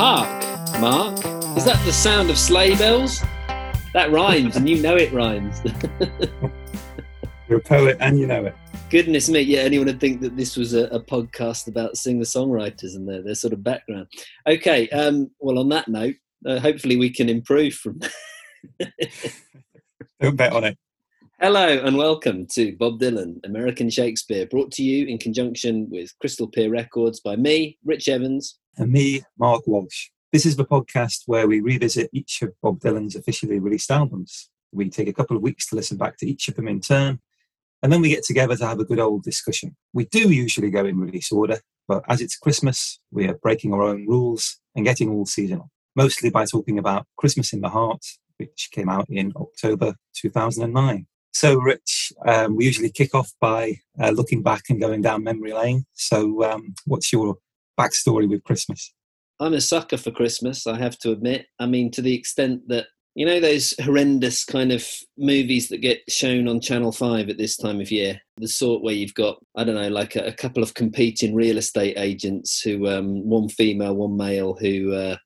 Hark, Mark. Is that the sound of sleigh bells? That rhymes, and you know it rhymes. You're a poet and you know it. Goodness me, yeah, anyone would think that this was a, a podcast about singer songwriters and their, their sort of background. Okay, um, well, on that note, uh, hopefully we can improve from Don't bet on it. Hello and welcome to Bob Dylan, American Shakespeare, brought to you in conjunction with Crystal Pier Records by me, Rich Evans. And me, Mark Walsh. This is the podcast where we revisit each of Bob Dylan's officially released albums. We take a couple of weeks to listen back to each of them in turn, and then we get together to have a good old discussion. We do usually go in release order, but as it's Christmas, we are breaking our own rules and getting all seasonal, mostly by talking about Christmas in the Heart, which came out in October 2009. So, Rich, um, we usually kick off by uh, looking back and going down memory lane. So, um, what's your backstory with Christmas? I'm a sucker for Christmas, I have to admit. I mean, to the extent that, you know, those horrendous kind of movies that get shown on Channel 5 at this time of year, the sort where you've got, I don't know, like a, a couple of competing real estate agents who, um, one female, one male, who, uh,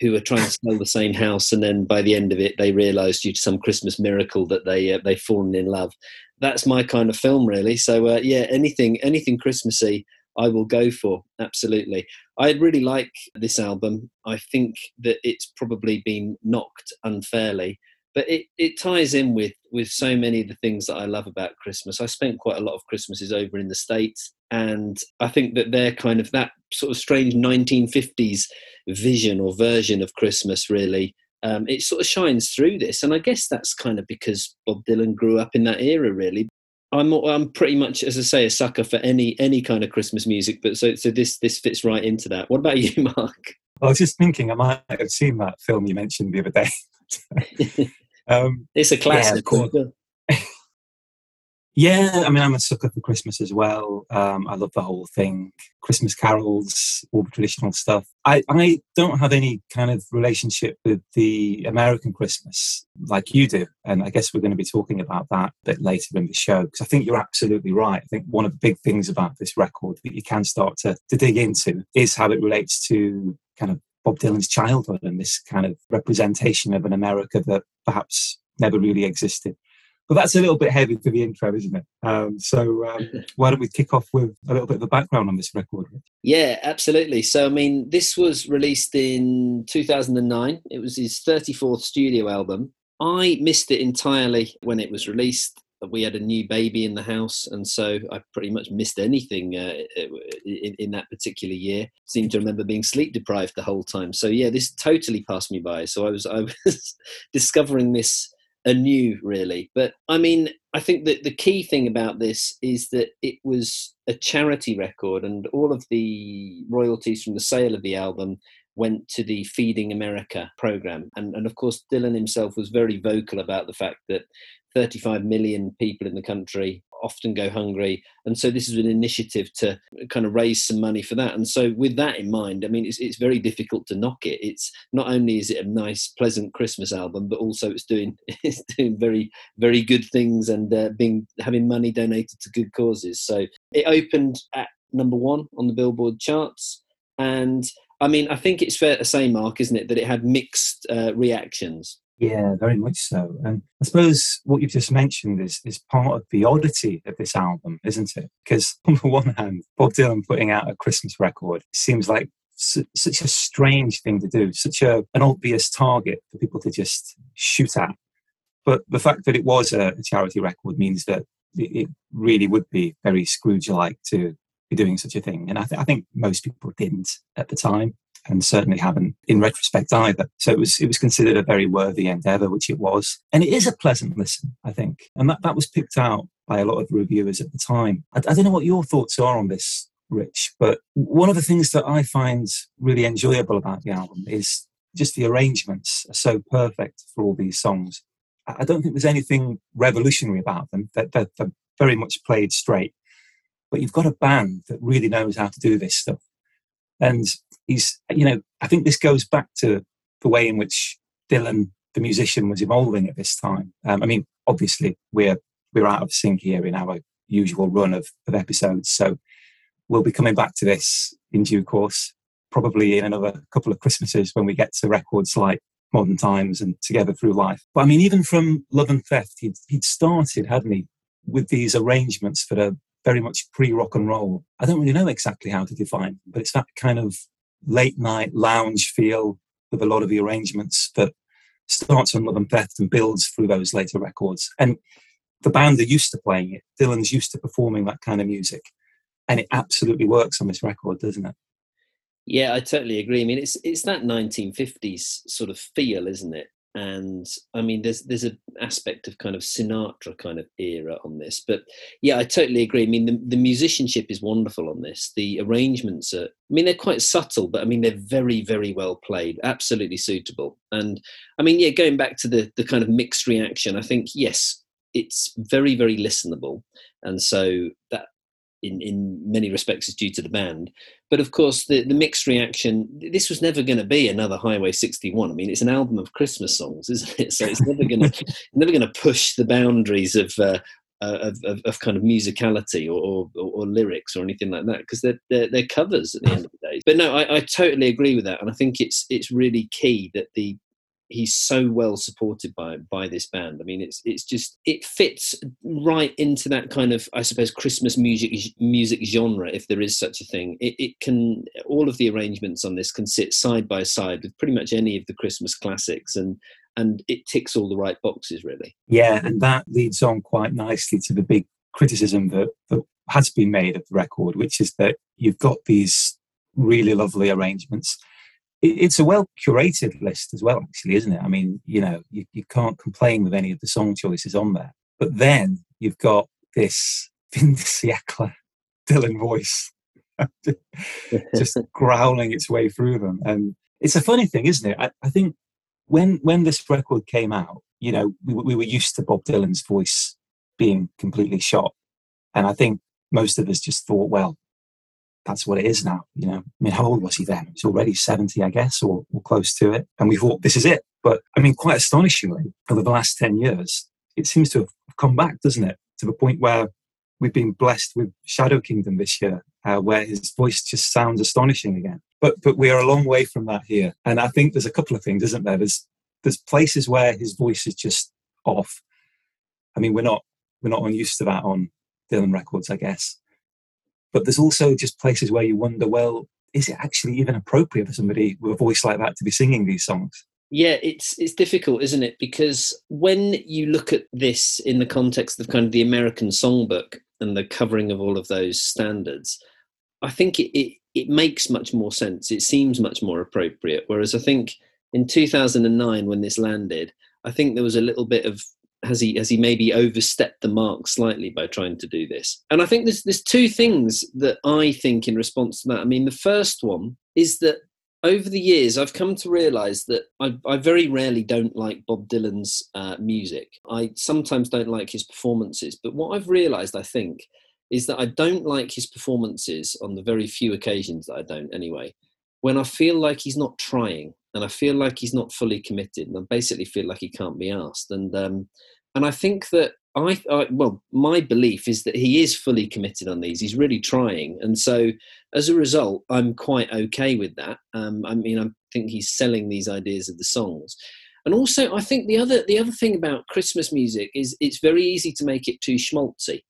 who are trying to sell the same house, and then by the end of it, they realise due to some Christmas miracle that they uh, they've fallen in love. That's my kind of film, really. So uh, yeah, anything anything Christmassy, I will go for absolutely. I really like this album. I think that it's probably been knocked unfairly, but it, it ties in with with so many of the things that I love about Christmas. I spent quite a lot of Christmases over in the States, and I think that they're kind of that sort of strange 1950s vision or version of Christmas, really. Um, it sort of shines through this, and I guess that's kind of because Bob Dylan grew up in that era, really. I'm I'm pretty much, as I say, a sucker for any any kind of Christmas music, but so so this this fits right into that. What about you, Mark? I was just thinking I might have seen that film you mentioned the other day. um, it's a classic. Yeah, yeah, I mean, I'm a sucker for Christmas as well. Um, I love the whole thing Christmas carols, all the traditional stuff. I, I don't have any kind of relationship with the American Christmas like you do. And I guess we're going to be talking about that a bit later in the show because I think you're absolutely right. I think one of the big things about this record that you can start to, to dig into is how it relates to kind of Bob Dylan's childhood and this kind of representation of an America that perhaps never really existed. But that's a little bit heavy for the intro, isn't it? Um, so um, why don't we kick off with a little bit of a background on this record? Yeah, absolutely. So, I mean, this was released in 2009. It was his 34th studio album. I missed it entirely when it was released. We had a new baby in the house, and so I pretty much missed anything uh, in, in, that particular year. Seemed to remember being sleep deprived the whole time. So yeah, this totally passed me by. So I was I was discovering this anew, really. But I mean, I think that the key thing about this is that it was a charity record, and all of the royalties from the sale of the album went to the Feeding America program. And, and of course, Dylan himself was very vocal about the fact that 35 million people in the country often go hungry. And so this is an initiative to kind of raise some money for that. And so with that in mind, I mean, it's, it's very difficult to knock it. It's not only is it a nice, pleasant Christmas album, but also it's doing it's doing very, very good things and uh, being having money donated to good causes. So it opened at number one on the Billboard charts, and I mean, I think it's fair to say, Mark, isn't it, that it had mixed uh, reactions. Yeah, very much so. And I suppose what you've just mentioned is, is part of the oddity of this album, isn't it? Because on the one hand, Bob Dylan putting out a Christmas record seems like su- such a strange thing to do, such a, an obvious target for people to just shoot at. But the fact that it was a, a charity record means that it, it really would be very Scrooge-like to be doing such a thing. And I, th- I think most people didn't at the time and certainly haven't in retrospect either. So it was it was considered a very worthy endeavour, which it was, and it is a pleasant listen, I think, and that that was picked out by a lot of reviewers at the time. I, I don't know what your thoughts are on this, Rich, but one of the things that I find really enjoyable about the album is just the arrangements are so perfect for all these songs. I don't think there's anything revolutionary about them. That they're, they're very much played straight. But you've got a band that really knows how to do this stuff. And he's, you know, I think this goes back to the way in which Dylan, the musician, was evolving at this time. Um, I mean, obviously, we're we're out of sync here in our usual run of, of episodes, so we'll be coming back to this in due course. probably in another couple of Christmases when we get to records like Modern Times and Together Through Life. But I mean, even from Love and Theft, he'd, he'd started, hadn't he, with these arrangements that are very much pre rock and roll. I don't really know exactly how to define, but it's that kind of late night lounge feel with a lot of the arrangements that starts on Love and Theft and builds through those later records. And the band are used to playing it. Dylan's used to performing that kind of music. And it absolutely works on this record, doesn't it? Yeah, I totally agree. I mean, it's it's that 1950s sort of feel, isn't it? And I mean, there's there's an aspect of kind of Sinatra kind of era on this, but yeah, I totally agree. I mean, the, the musicianship is wonderful on this. The arrangements are, I mean, they're quite subtle, but I mean, they're very very well played, absolutely suitable. And I mean, yeah, going back to the the kind of mixed reaction, I think yes, it's very very listenable, and so that in, in many respects is due to the band. But of course, the, the mixed reaction, this was never going to be another Highway 61. I mean, it's an album of Christmas songs, isn't it? So it's never going to never going to push the boundaries of, uh, uh, of, of, of, kind of musicality or, or, or, lyrics or anything like that because they're, they're, they're covers at the end of the day. But no, I, I totally agree with that, and I think it's it's really key that the he's so well supported by by this band. I mean, it's it's just it fits right into that kind of I suppose Christmas music music genre, if there is such a thing. It, it can all of the arrangements on this can sit side by side with pretty much any of the Christmas classics, and and it ticks all the right boxes really. Yeah, and that leads on quite nicely to the big criticism that, that has been made of the record, which is that you've got these really lovely arrangements it's a well curated list as well, actually, isn't it? I mean, you know, you, you can't complain with any of the song choices on there. But then you've got this de Dylan voice just growling its way through them. And it's a funny thing, isn't it? I, I think when when this record came out, you know, we, we were used to Bob Dylan's voice being completely shot. And I think most of us just thought, well, that's what it is now. You know, I mean, how old was he then? He's already 70, I guess, or, or close to it. And we thought, this is it. But I mean, quite astonishingly, over the last 10 years, it seems to have come back, doesn't it? To the point where we've been blessed with Shadow Kingdom this year, uh, where his voice just sounds astonishing again. But but we are a long way from that here. And I think there's a couple of things, isn't there? There's there's places where his voice is just off. I mean, we're not we're not unused to that on Dylan records, I guess. But there's also just places where you wonder, well, is it actually even appropriate for somebody with a voice like that to be singing these songs? Yeah, it's it's difficult, isn't it? Because when you look at this in the context of kind of the American songbook and the covering of all of those standards, I think it, it, it makes much more sense. It seems much more appropriate. Whereas I think in 2009, when this landed, I think there was a little bit of has he has he maybe overstepped the mark slightly by trying to do this? And I think there's there's two things that I think in response to that. I mean, the first one is that over the years I've come to realise that I, I, very rarely don't like Bob Dylan's uh, music. I sometimes don't like his performances, but what I've realised, I think, is that I don't like his performances on the very few occasions that I don't anyway. When I feel like he's not trying, and I feel like he's not fully committed, and I basically feel like he can't be asked. And um, and I think that I, I, well, my belief is that he is fully committed on these. He's really trying, and so as a result, I'm quite okay with that. Um, I mean, I think he's selling these ideas of the songs, and also I think the other the other thing about Christmas music is it's very easy to make it too schmaltzy.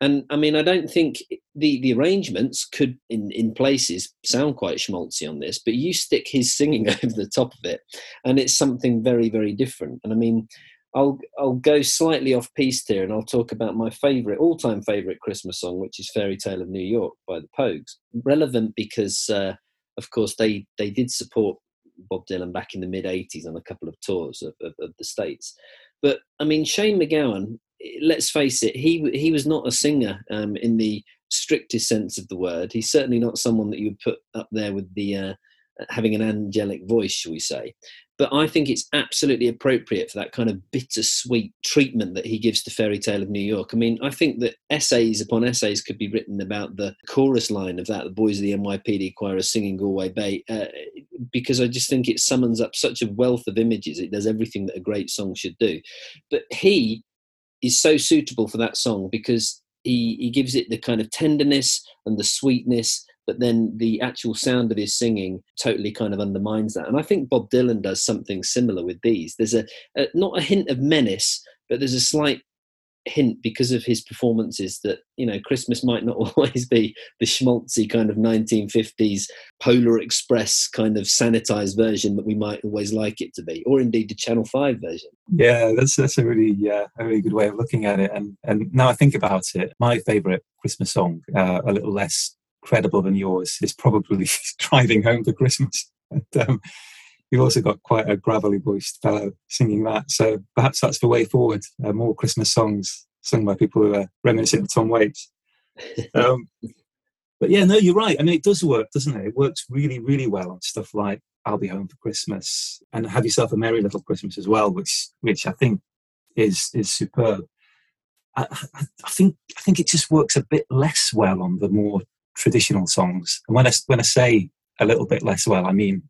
And I mean, I don't think the, the arrangements could, in, in places, sound quite schmaltzy on this, but you stick his singing over the top of it, and it's something very, very different. And I mean, I'll I'll go slightly off piste here, and I'll talk about my favourite, all-time favourite Christmas song, which is "Fairy Tale of New York" by the Pogues. Relevant because, uh, of course, they they did support Bob Dylan back in the mid '80s on a couple of tours of, of, of the states. But I mean, Shane MacGowan let's face it, he he was not a singer um, in the strictest sense of the word. He's certainly not someone that you would put up there with the uh, having an angelic voice, shall we say. But I think it's absolutely appropriate for that kind of bittersweet treatment that he gives to Fairy Tale of New York. I mean, I think that essays upon essays could be written about the chorus line of that, the boys of the NYPD choir singing Galway Bay, uh, because I just think it summons up such a wealth of images. It does everything that a great song should do. But he is so suitable for that song because he, he gives it the kind of tenderness and the sweetness but then the actual sound of his singing totally kind of undermines that. And I think Bob Dylan does something similar with these. There's a, a not a hint of menace, but there's a slight hint because of his performances that you know Christmas might not always be the schmaltzy kind of 1950s Polar Express kind of sanitized version that we might always like it to be, or indeed the Channel Five version. Yeah, that's that's a really yeah a really good way of looking at it. And and now I think about it, my favourite Christmas song, uh, a little less credible than yours, is probably "Driving Home for Christmas." And, um, you've also got quite a gravelly voiced fellow singing that. So perhaps that's the way forward. Uh, more Christmas songs sung by people who are reminiscent of Tom Waits. Um, but yeah, no, you're right. I mean, it does work, doesn't it? It works really, really well on stuff like "I'll Be Home for Christmas" and "Have Yourself a Merry Little Christmas" as well, which which I think is is superb. I, I, I think I think it just works a bit less well on the more traditional songs. And when I when I say a little bit less well, I mean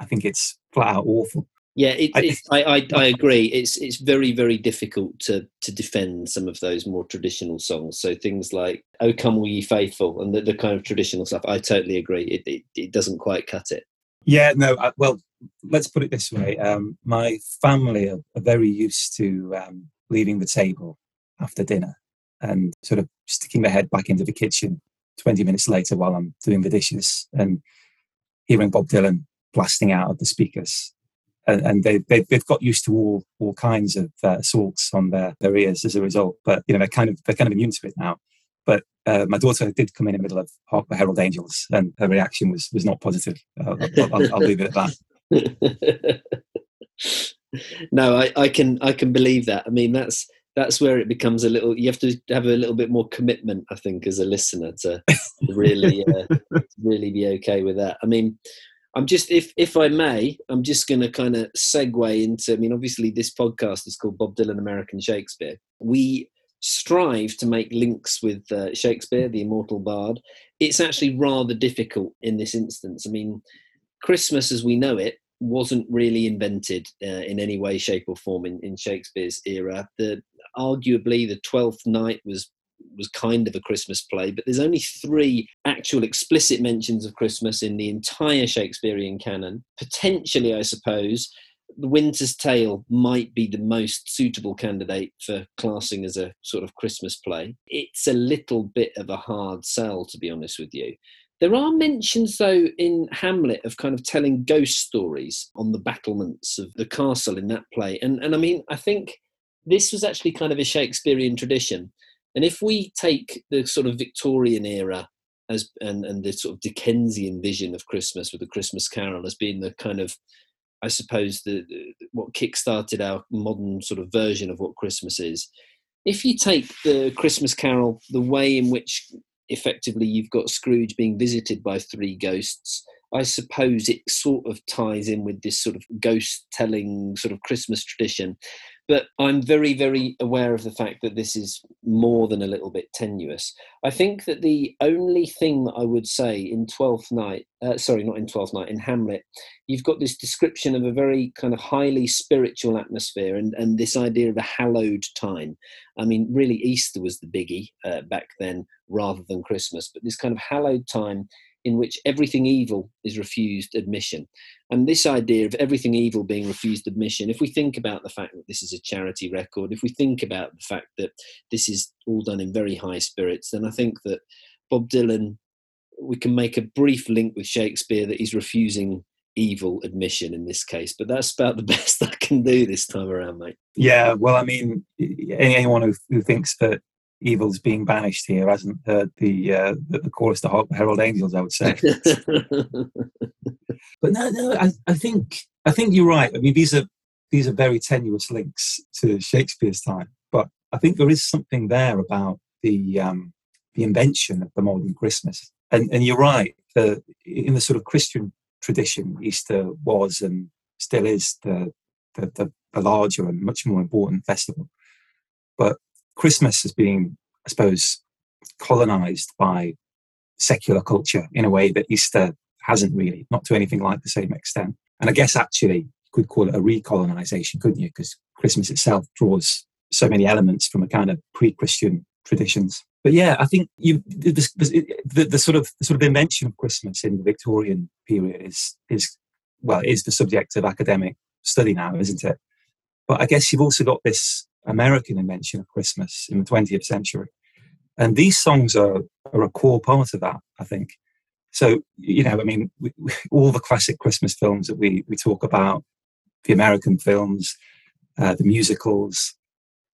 I think it's flat out awful. Yeah, it, I, I, I, I, agree. It's it's very very difficult to to defend some of those more traditional songs. So things like "Oh Come All Ye Faithful" and the, the kind of traditional stuff. I totally agree. It, it, it doesn't quite cut it. Yeah, no. I, well, let's put it this way. Um, my family are, are, very used to um, leaving the table after dinner and sort of sticking their head back into the kitchen 20 minutes later while I'm doing the dishes and hearing Bob Dylan blasting out of the speakers. And, and they, they, have got used to all, all kinds of uh, assaults on their, their ears as a result. But, you know, they're kind of, they're kind of immune to it now. But uh, my daughter did come in in the middle of Herald Angels and her reaction was, was not positive. I'll, I'll, I'll leave it at that. no, I, I can I can believe that. I mean, that's that's where it becomes a little you have to have a little bit more commitment i think as a listener to really uh, really be okay with that i mean i'm just if if i may i'm just going to kind of segue into i mean obviously this podcast is called bob dylan american shakespeare. We strive to make links with uh, shakespeare the immortal bard. It's actually rather difficult in this instance. I mean christmas as we know it wasn't really invented uh, in any way, shape, or form in, in Shakespeare's era. The arguably the Twelfth Night was was kind of a Christmas play, but there's only three actual explicit mentions of Christmas in the entire Shakespearean canon. Potentially, I suppose, The Winter's Tale might be the most suitable candidate for classing as a sort of Christmas play. It's a little bit of a hard sell, to be honest with you. There are mentions, though, in Hamlet of kind of telling ghost stories on the battlements of the castle in that play. And, and I mean, I think this was actually kind of a Shakespearean tradition. And if we take the sort of Victorian era as and, and the sort of Dickensian vision of Christmas with the Christmas Carol as being the kind of I suppose the, what kick-started our modern sort of version of what Christmas is. If you take the Christmas Carol, the way in which effectively you've got Scrooge being visited by three ghosts. I suppose it sort of ties in with this sort of ghost telling sort of Christmas tradition. But I'm very, very aware of the fact that this is more than a little bit tenuous. I think that the only thing that I would say in Twelfth Night, uh, sorry, not in Twelfth Night, in Hamlet, you've got this description of a very kind of highly spiritual atmosphere and, and this idea of a hallowed time. I mean, really, Easter was the biggie uh, back then rather than Christmas, but this kind of hallowed time in which everything evil is refused admission. And this idea of everything evil being refused admission, if we think about the fact that this is a charity record, if we think about the fact that this is all done in very high spirits, then I think that Bob Dylan, we can make a brief link with Shakespeare that he's refusing evil admission in this case. But that's about the best I can do this time around, mate. Yeah, well, I mean, anyone who, who thinks that evil's being banished here hasn't heard the uh, the, chorus to Herald Angels, I would say. but no, no, I, I think I think you're right. I mean, these are these are very tenuous links to Shakespeare's time, but I think there is something there about the um, the invention of the modern Christmas. And and you're right. The, in the sort of Christian tradition, Easter was and still is the the, the, the larger and much more important festival. But Christmas has been, I suppose, colonized by secular culture in a way that Easter hasn't really, not to anything like the same extent. And I guess actually you could call it a recolonization, couldn't you? Because Christmas itself draws so many elements from a kind of pre-Christian traditions. but yeah, I think you the, the, the, sort of the sort of invention of Christmas in the Victorian period is is well is the subject of academic study now, isn't it? But I guess you've also got this American invention of Christmas in the 20th century, and these songs are are a core part of that. I think. So you know, I mean, we, we, all the classic Christmas films that we we talk about, the American films, uh, the musicals,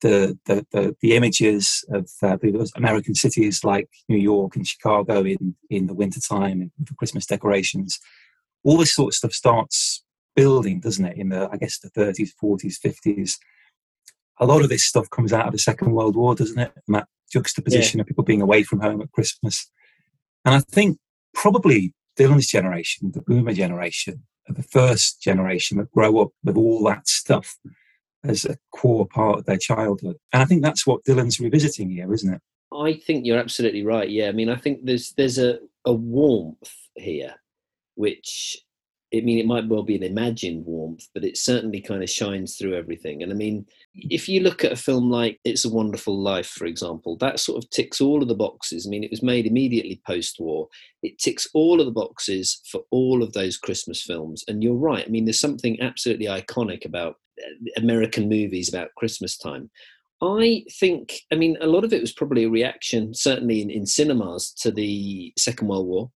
the the the, the images of uh, American cities like New York and Chicago in in the wintertime and the Christmas decorations, all this sort of stuff starts building, doesn't it? In the I guess the 30s, 40s, 50s. A lot of this stuff comes out of the Second World War, doesn't it? And that juxtaposition yeah. of people being away from home at Christmas. And I think probably Dylan's generation, the boomer generation, the first generation that grow up with all that stuff as a core part of their childhood. And I think that's what Dylan's revisiting here, isn't it? I think you're absolutely right. Yeah, I mean, I think there's there's a, a warmth here, which I mean, it might well be an imagined warmth, but it certainly kind of shines through everything. And I mean, if you look at a film like It's a Wonderful Life, for example, that sort of ticks all of the boxes. I mean, it was made immediately post war. It ticks all of the boxes for all of those Christmas films. And you're right. I mean, there's something absolutely iconic about uh, American movies about Christmas time. I think, I mean, a lot of it was probably a reaction, certainly in, in cinemas, to the Second World War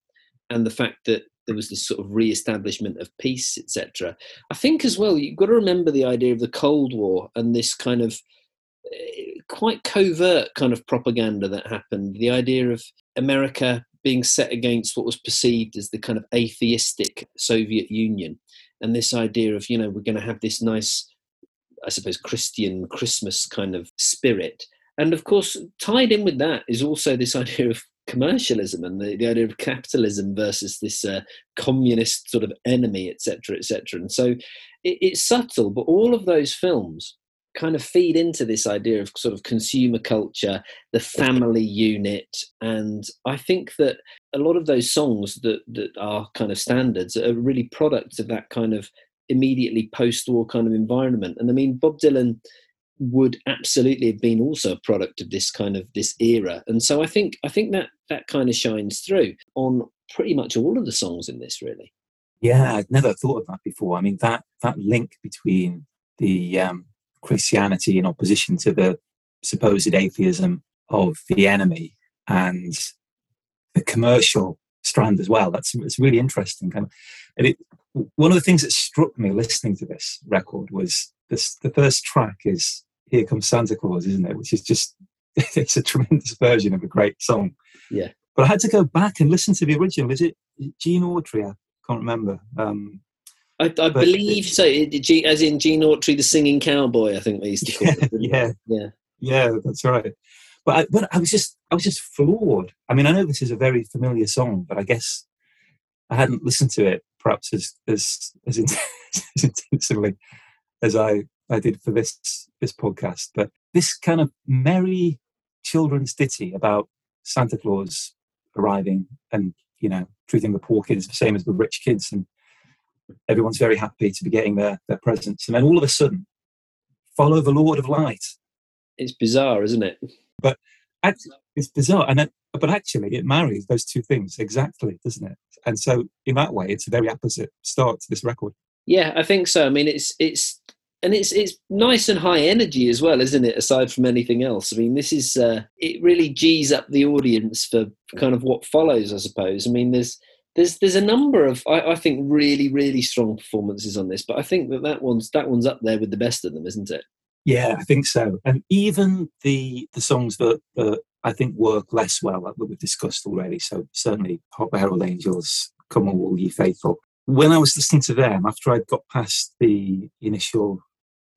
and the fact that there was this sort of re-establishment of peace, etc. I think as well, you've got to remember the idea of the Cold War and this kind of eh, quite covert kind of propaganda that happened. The idea of America being set against what was perceived as the kind of atheistic Soviet Union and this idea of you know we're going to have this nice i suppose christian christmas kind of spirit and of course tied in with that is also this idea of commercialism and the, the idea of capitalism versus this uh, communist sort of enemy etc etc and so it, it's subtle but all of those films kind of feed into this idea of sort of consumer culture, the family unit, and I think that a lot of those songs that that are kind of standards are really products of that kind of immediately post-war kind of environment. And I mean, Bob Dylan would absolutely have been also a product of this kind of this era, and so I think I think that that kind of shines through on pretty much all of the songs in this, really. Yeah, I'd never thought of that before. I mean, that that link between the um, Christianity in opposition to the supposed atheism of the enemy and the commercial strand as well. That's it's really interesting. And it, one of the things that struck me listening to this record was this: the first track is "Here Comes Santa Claus," isn't it? Which is just it's a tremendous version of a great song. Yeah. But I had to go back and listen to the original. Is it Gene Autry? I can't remember. Um, I, I believe so. As in Gene Autry, the singing cowboy. I think they used to call it. Yeah, yeah, yeah. That's right. But I, but I was just I was just floored. I mean, I know this is a very familiar song, but I guess I hadn't listened to it perhaps as as as, as intensively as I I did for this this podcast. But this kind of merry children's ditty about Santa Claus arriving and you know treating the poor kids the same as the rich kids and everyone's very happy to be getting their, their presents. And then all of a sudden, follow the Lord of Light. It's bizarre, isn't it? But it's bizarre. And then, but actually, it marries those two things exactly, doesn't it? And so, in that way, it's a very opposite start to this record. Yeah, I think so. I mean, it's it's and it's it's nice and high energy as well, isn't it? Aside from anything else, I mean, this is uh, it really g's up the audience for kind of what follows. I suppose. I mean, there's there's there's a number of I, I, think really really strong performances on this, but I think that that one's that one's up there with the best of them, isn't it? Yeah, I think so. And even the the songs that, that I think work less well that we've discussed already. So certainly, the Herald Angels, Come On All Ye Faithful. When I was listening to them after I'd got past the initial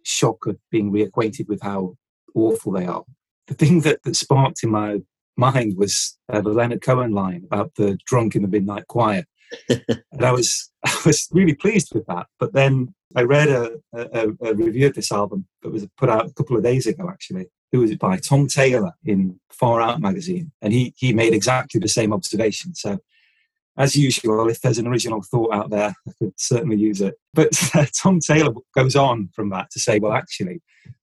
shock of being reacquainted with how awful they are, the thing that, that sparked in my mind was uh, the Leonard Cohen line about the drunk in the midnight choir. and I was I was really pleased with that. But then I read a, a, a, review of this album that was put out a couple of days ago, actually. It was by Tom Taylor in Far Out magazine, and he he made exactly the same observation. So, as usual, if there's an original thought out there, I could certainly use it. But uh, Tom Taylor goes on from that to say, well, actually,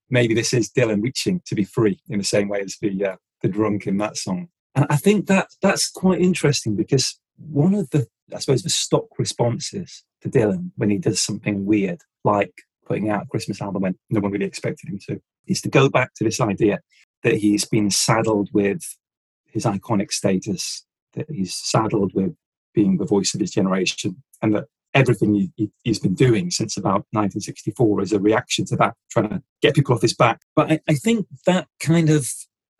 maybe this is Dylan reaching to be free in the same way as the uh, the drunk in that song. And I think that that's quite interesting because one of the, I suppose, the stock responses to Dylan when he does something weird, like putting out a Christmas album when no one really expected him to, is to go back to this idea that he's been saddled with his iconic status, that he's saddled with being the voice of his generation, and that everything he, has been doing since about 1964 is a reaction to that, trying to get people off his back. But I, I think that kind of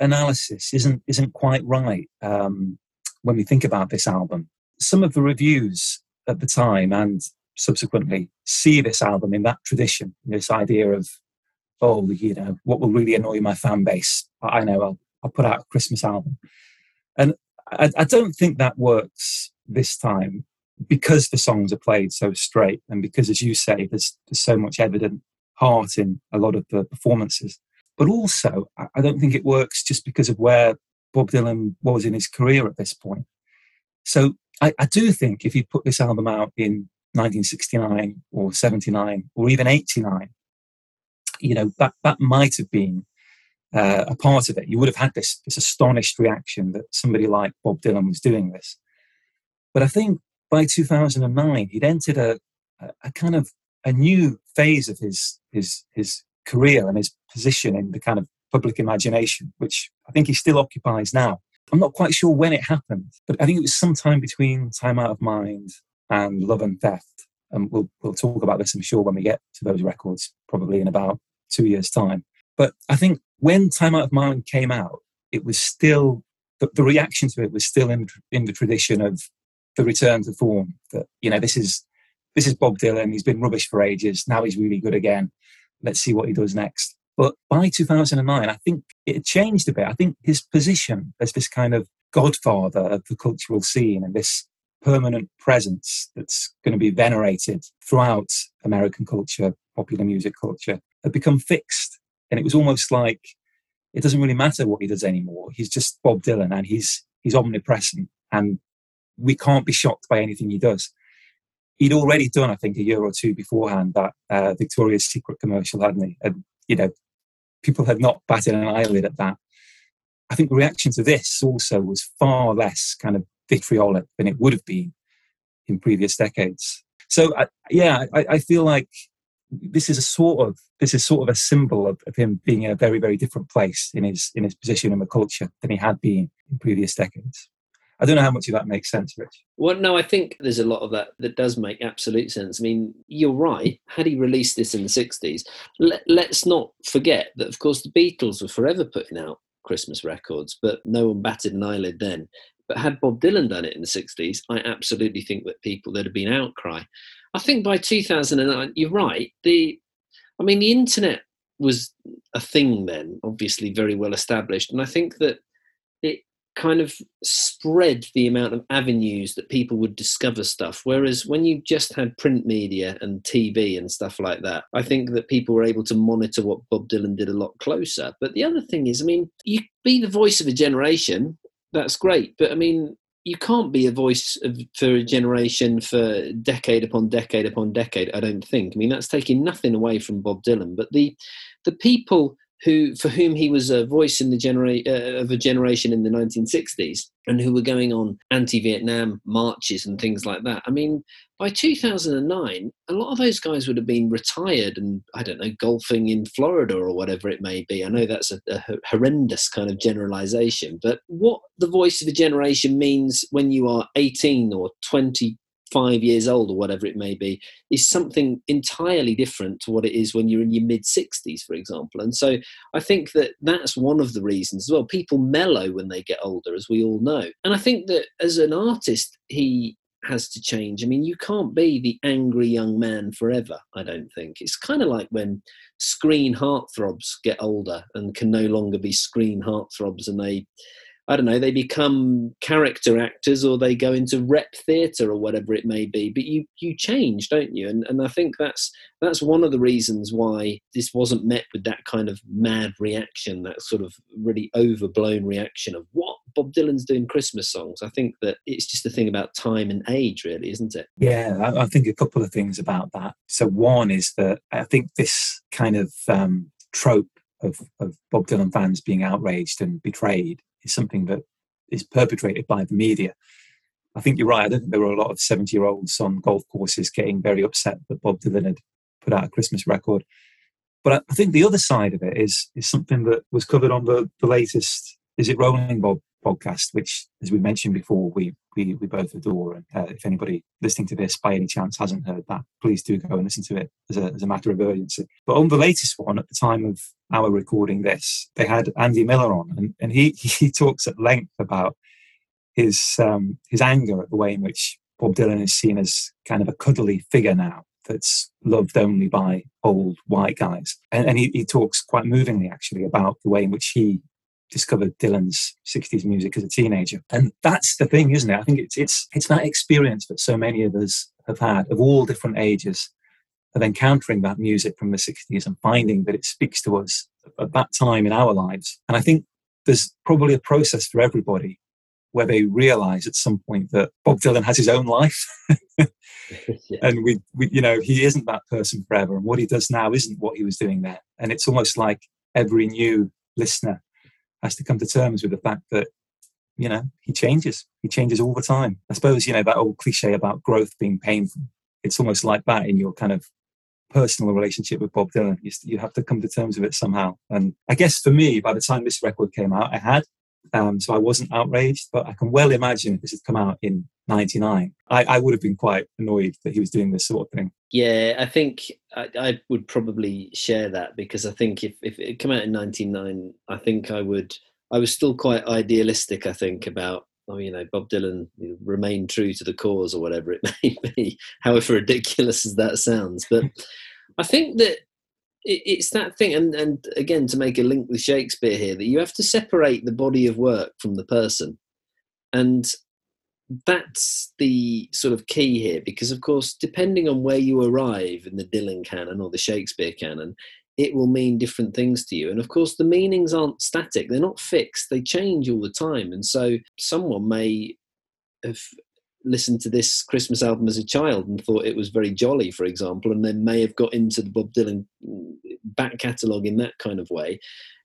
analysis isn't isn't quite right um, when we think about this album. Some of the reviews at the time and subsequently see this album in that tradition, this idea of, oh, you know, what will really annoy my fan base? I know I'll, I'll put out a Christmas album. And I, I don't think that works this time because the songs are played so straight and because, as you say, there's, there's so much evident heart in a lot of the performances. But also, I don't think it works just because of where Bob Dylan was in his career at this point. So I, I do think if you put this album out in 1969 or 79 or even 89, you know, that, that might have been uh, a part of it. You would have had this, this astonished reaction that somebody like Bob Dylan was doing this. But I think by 2009, he'd entered a, a kind of a new phase of his, his, his career and his position in the kind of public imagination, which I think he still occupies now. I'm not quite sure when it happened, but I think it was sometime between Time Out of Mind and Love and Theft. And we'll, we'll talk about this, I'm sure, when we get to those records, probably in about two years' time. But I think when Time Out of Mind came out, it was still, the, the reaction to it was still in, in the tradition of the return to form. That, you know, this is, this is Bob Dylan, he's been rubbish for ages, now he's really good again let's see what he does next. But by 2009, I think it changed a bit. I think his position as this kind of godfather of the cultural scene and this permanent presence that's going to be venerated throughout American culture, popular music culture, had become fixed. And it was almost like it doesn't really matter what he does anymore. He's just Bob Dylan and he's he's omnipresent and we can't be shocked by anything he does he'd already done, I think, a year or two beforehand that uh, Victoria's Secret commercial, hadn't he? And you know, people had not batted an eyelid at that. I think the reaction to this also was far less kind of vitriolic than it would have been in previous decades. So yeah, I, I, feel like this is a sort of this is sort of a symbol of, of him being in a very very different place in his in his position in the culture than he had been in previous decades. I don't know how much of that makes sense, Rich. Well, no, I think there's a lot of that that does make absolute sense. I mean, you're right. Had he released this in the 60s, let, let's not forget that, of course, the Beatles were forever putting out Christmas records, but no one batted an eyelid then. But had Bob Dylan done it in the 60s, I absolutely think that people, there'd have been outcry. I think by 2009, you're right. The, I mean, the internet was a thing then, obviously very well established. And I think that kind of spread the amount of avenues that people would discover stuff. Whereas when you just had print media and TV and stuff like that, I think that people were able to monitor what Bob Dylan did a lot closer. But the other thing is, I mean, you be the voice of a generation, that's great. But I mean, you can't be a voice of, for a generation for decade upon decade upon decade. I don't think. I mean, that's taking nothing away from Bob Dylan, but the the people who for whom he was a voice in the genera- uh, of a generation in the 1960s and who were going on anti-Vietnam marches and things like that. I mean, by 2009, a lot of those guys would have been retired and I don't know, golfing in Florida or whatever it may be. I know that's a, a horrendous kind of generalization, but what the voice of a generation means when you are 18 or 20 five years old or whatever it may be is something entirely different to what it is when you're in your mid 60s for example. And so i think that that's one of the reasons as well. People mellow when they get older as we all know. And i think that as an artist he has to change. I mean you can't be the angry young man forever i don't think. It's kind of like when screen heartthrobs get older and can no longer be screen heartthrobs and they I don't know, they become character actors or they go into rep theatre or whatever it may be. But you you change, don't you? And and I think that's that's one of the reasons why this wasn't met with that kind of mad reaction, that sort of really overblown reaction of what Bob Dylan's doing Christmas songs. I think that it's just a thing about time and age, really, isn't it? Yeah, I, think a couple of things about that. So one is that I think this kind of um, trope of, of Bob Dylan fans being outraged and betrayed is something that is perpetrated by the media. I think you're right. I don't think there were a lot of 70 year olds on golf courses getting very upset that Bob Dylan had put out a Christmas record. But I think the other side of it is is something that was covered on the, the latest Is It Rolling Bob podcast, which, as we mentioned before, we we, we both adore. And uh, if anybody listening to this by any chance hasn't heard that, please do go and listen to it as a, as a matter of urgency. But on the latest one, at the time of our recording this, they had Andy Miller on, and, and he, he talks at length about his, um, his anger at the way in which Bob Dylan is seen as kind of a cuddly figure now that's loved only by old white guys. And, and he, he talks quite movingly, actually, about the way in which he discovered Dylan's 60s music as a teenager. And that's the thing, isn't it? I think it's it's it's that experience that so many of us have had of all different ages of encountering that music from the 60s and finding that it speaks to us at that time in our lives. And I think there's probably a process for everybody where they realize at some point that Bob Dylan has his own life. yeah. And we, we, you know, he isn't that person forever. And what he does now isn't what he was doing there. And it's almost like every new listener has to come to terms with the fact that you know he changes. He changes all the time. I suppose you know that old cliche about growth being painful it's almost like that in your kind of personal relationship with bob dylan. You, you have to come to terms with it somehow. And i guess for me by the time this record came out i had um, so i wasn't outraged but i can well imagine if this had come out in 99 I, I would have been quite annoyed that he was doing this sort of thing yeah, I think I, I, would probably share that because I think if, if it came out in '99, I think I would. I was still quite idealistic. I think about oh, you know, Bob Dylan remain true to the cause or whatever it may be, however ridiculous as that sounds. But I think that it, it's that thing, and and again to make a link with Shakespeare here, that you have to separate the body of work from the person, and that's the sort of key here because of course depending on where you arrive in the dylan canon or the shakespeare canon it will mean different things to you. And of course the meanings aren't static. They're not fixed. They change all the time. And so someone may have listened to this christmas album as a child and thought it was very jolly for example and then may have got into the bob dylan mm, back catalogue in that kind of way.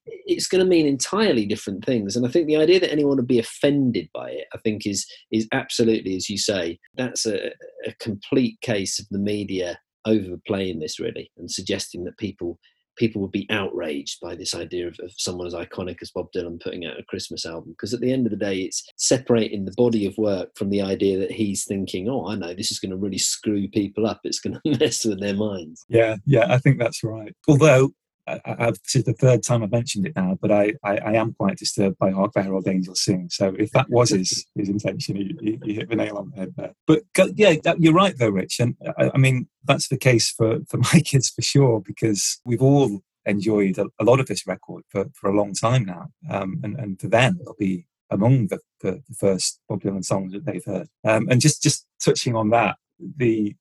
It's going to mean entirely different things and i think the idea that anyone would be offended by it i think is is absolutely as you say that's a, a complete case of the media overplaying this really and suggesting that people people would be outraged by this idea of, of, someone as iconic as Bob Dylan putting out a Christmas album. Because at the end of the day, it's separating the body of work from the idea that he's thinking, oh, I know, this is going to really screw people up. It's going to mess with their minds. Yeah, yeah, I think that's right. Although I, have this is the third time I've mentioned it now, but I, I, I am quite disturbed by Hark the Herald Angels Sing. So if that was his, his intention, he, he, hit the nail on the head there. But yeah, that, you're right though, Rich. And I, I, mean, that's the case for, for my kids for sure, because we've all enjoyed a, a lot of this record for, for a long time now. Um, and, and for them, it'll be among the, the, the first Bob Dylan songs that they've heard. Um, and just, just touching on that, the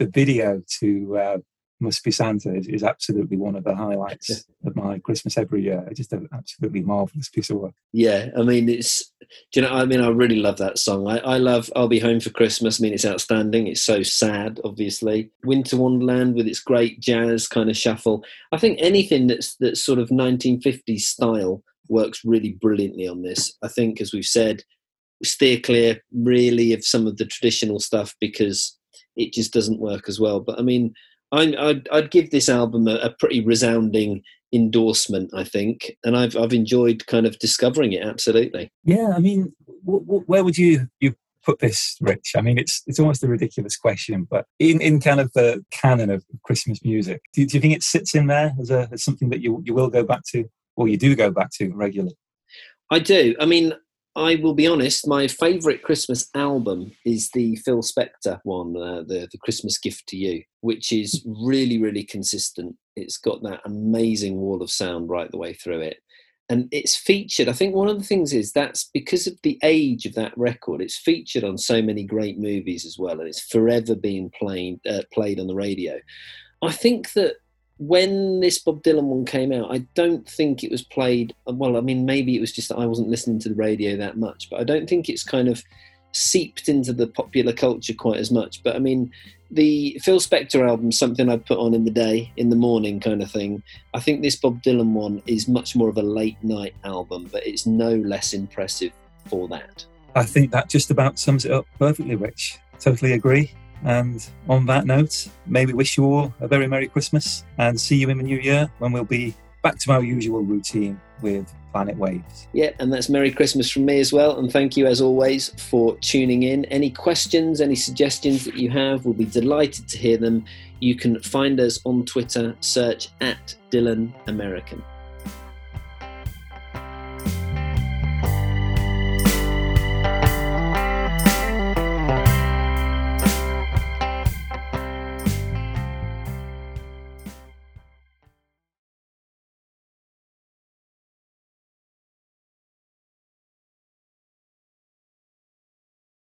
the video to uh, must Be Santa is, is absolutely one of the highlights of my Christmas every year. It's just an absolutely marvelous piece of work. Yeah, I mean, it's. Do you know? I mean, I really love that song. I, I love "I'll Be Home for Christmas." I mean, it's outstanding. It's so sad, obviously. Winter Wonderland with its great jazz kind of shuffle. I think anything that's that's sort of 1950s style works really brilliantly on this. I think, as we've said, steer clear really of some of the traditional stuff because it just doesn't work as well. But I mean I, I'd, I'd give this album a, a, pretty resounding endorsement, I think, and I've I've enjoyed kind of discovering it. Absolutely. Yeah, I mean, w- w- where would you you put this, Rich? I mean, it's it's almost a ridiculous question, but in, in kind of the canon of Christmas music, do, do you think it sits in there as a as something that you you will go back to, or you do go back to regularly? I do. I mean, I will be honest, my favourite Christmas album is the Phil Spector one, uh, the, the Christmas Gift to You, which is really, really consistent. It's got that amazing wall of sound right the way through it. And it's featured, I think one of the things is that's because of the age of that record, it's featured on so many great movies as well, and it's forever being played, uh, played on the radio. I think that when this Bob Dylan one came out, I don't think it was played. Well, I mean, maybe it was just that I wasn't listening to the radio that much, but I don't think it's kind of seeped into the popular culture quite as much. But I mean, the Phil Spector album, something I'd put on in the day, in the morning kind of thing. I think this Bob Dylan one is much more of a late night album, but it's no less impressive for that. I think that just about sums it up perfectly, Rich. Totally agree. And on that note, may we wish you all a very Merry Christmas and see you in the new year when we'll be back to our usual routine with Planet Waves. Yeah, and that's Merry Christmas from me as well. And thank you, as always, for tuning in. Any questions, any suggestions that you have, we'll be delighted to hear them. You can find us on Twitter, search at Dylan American.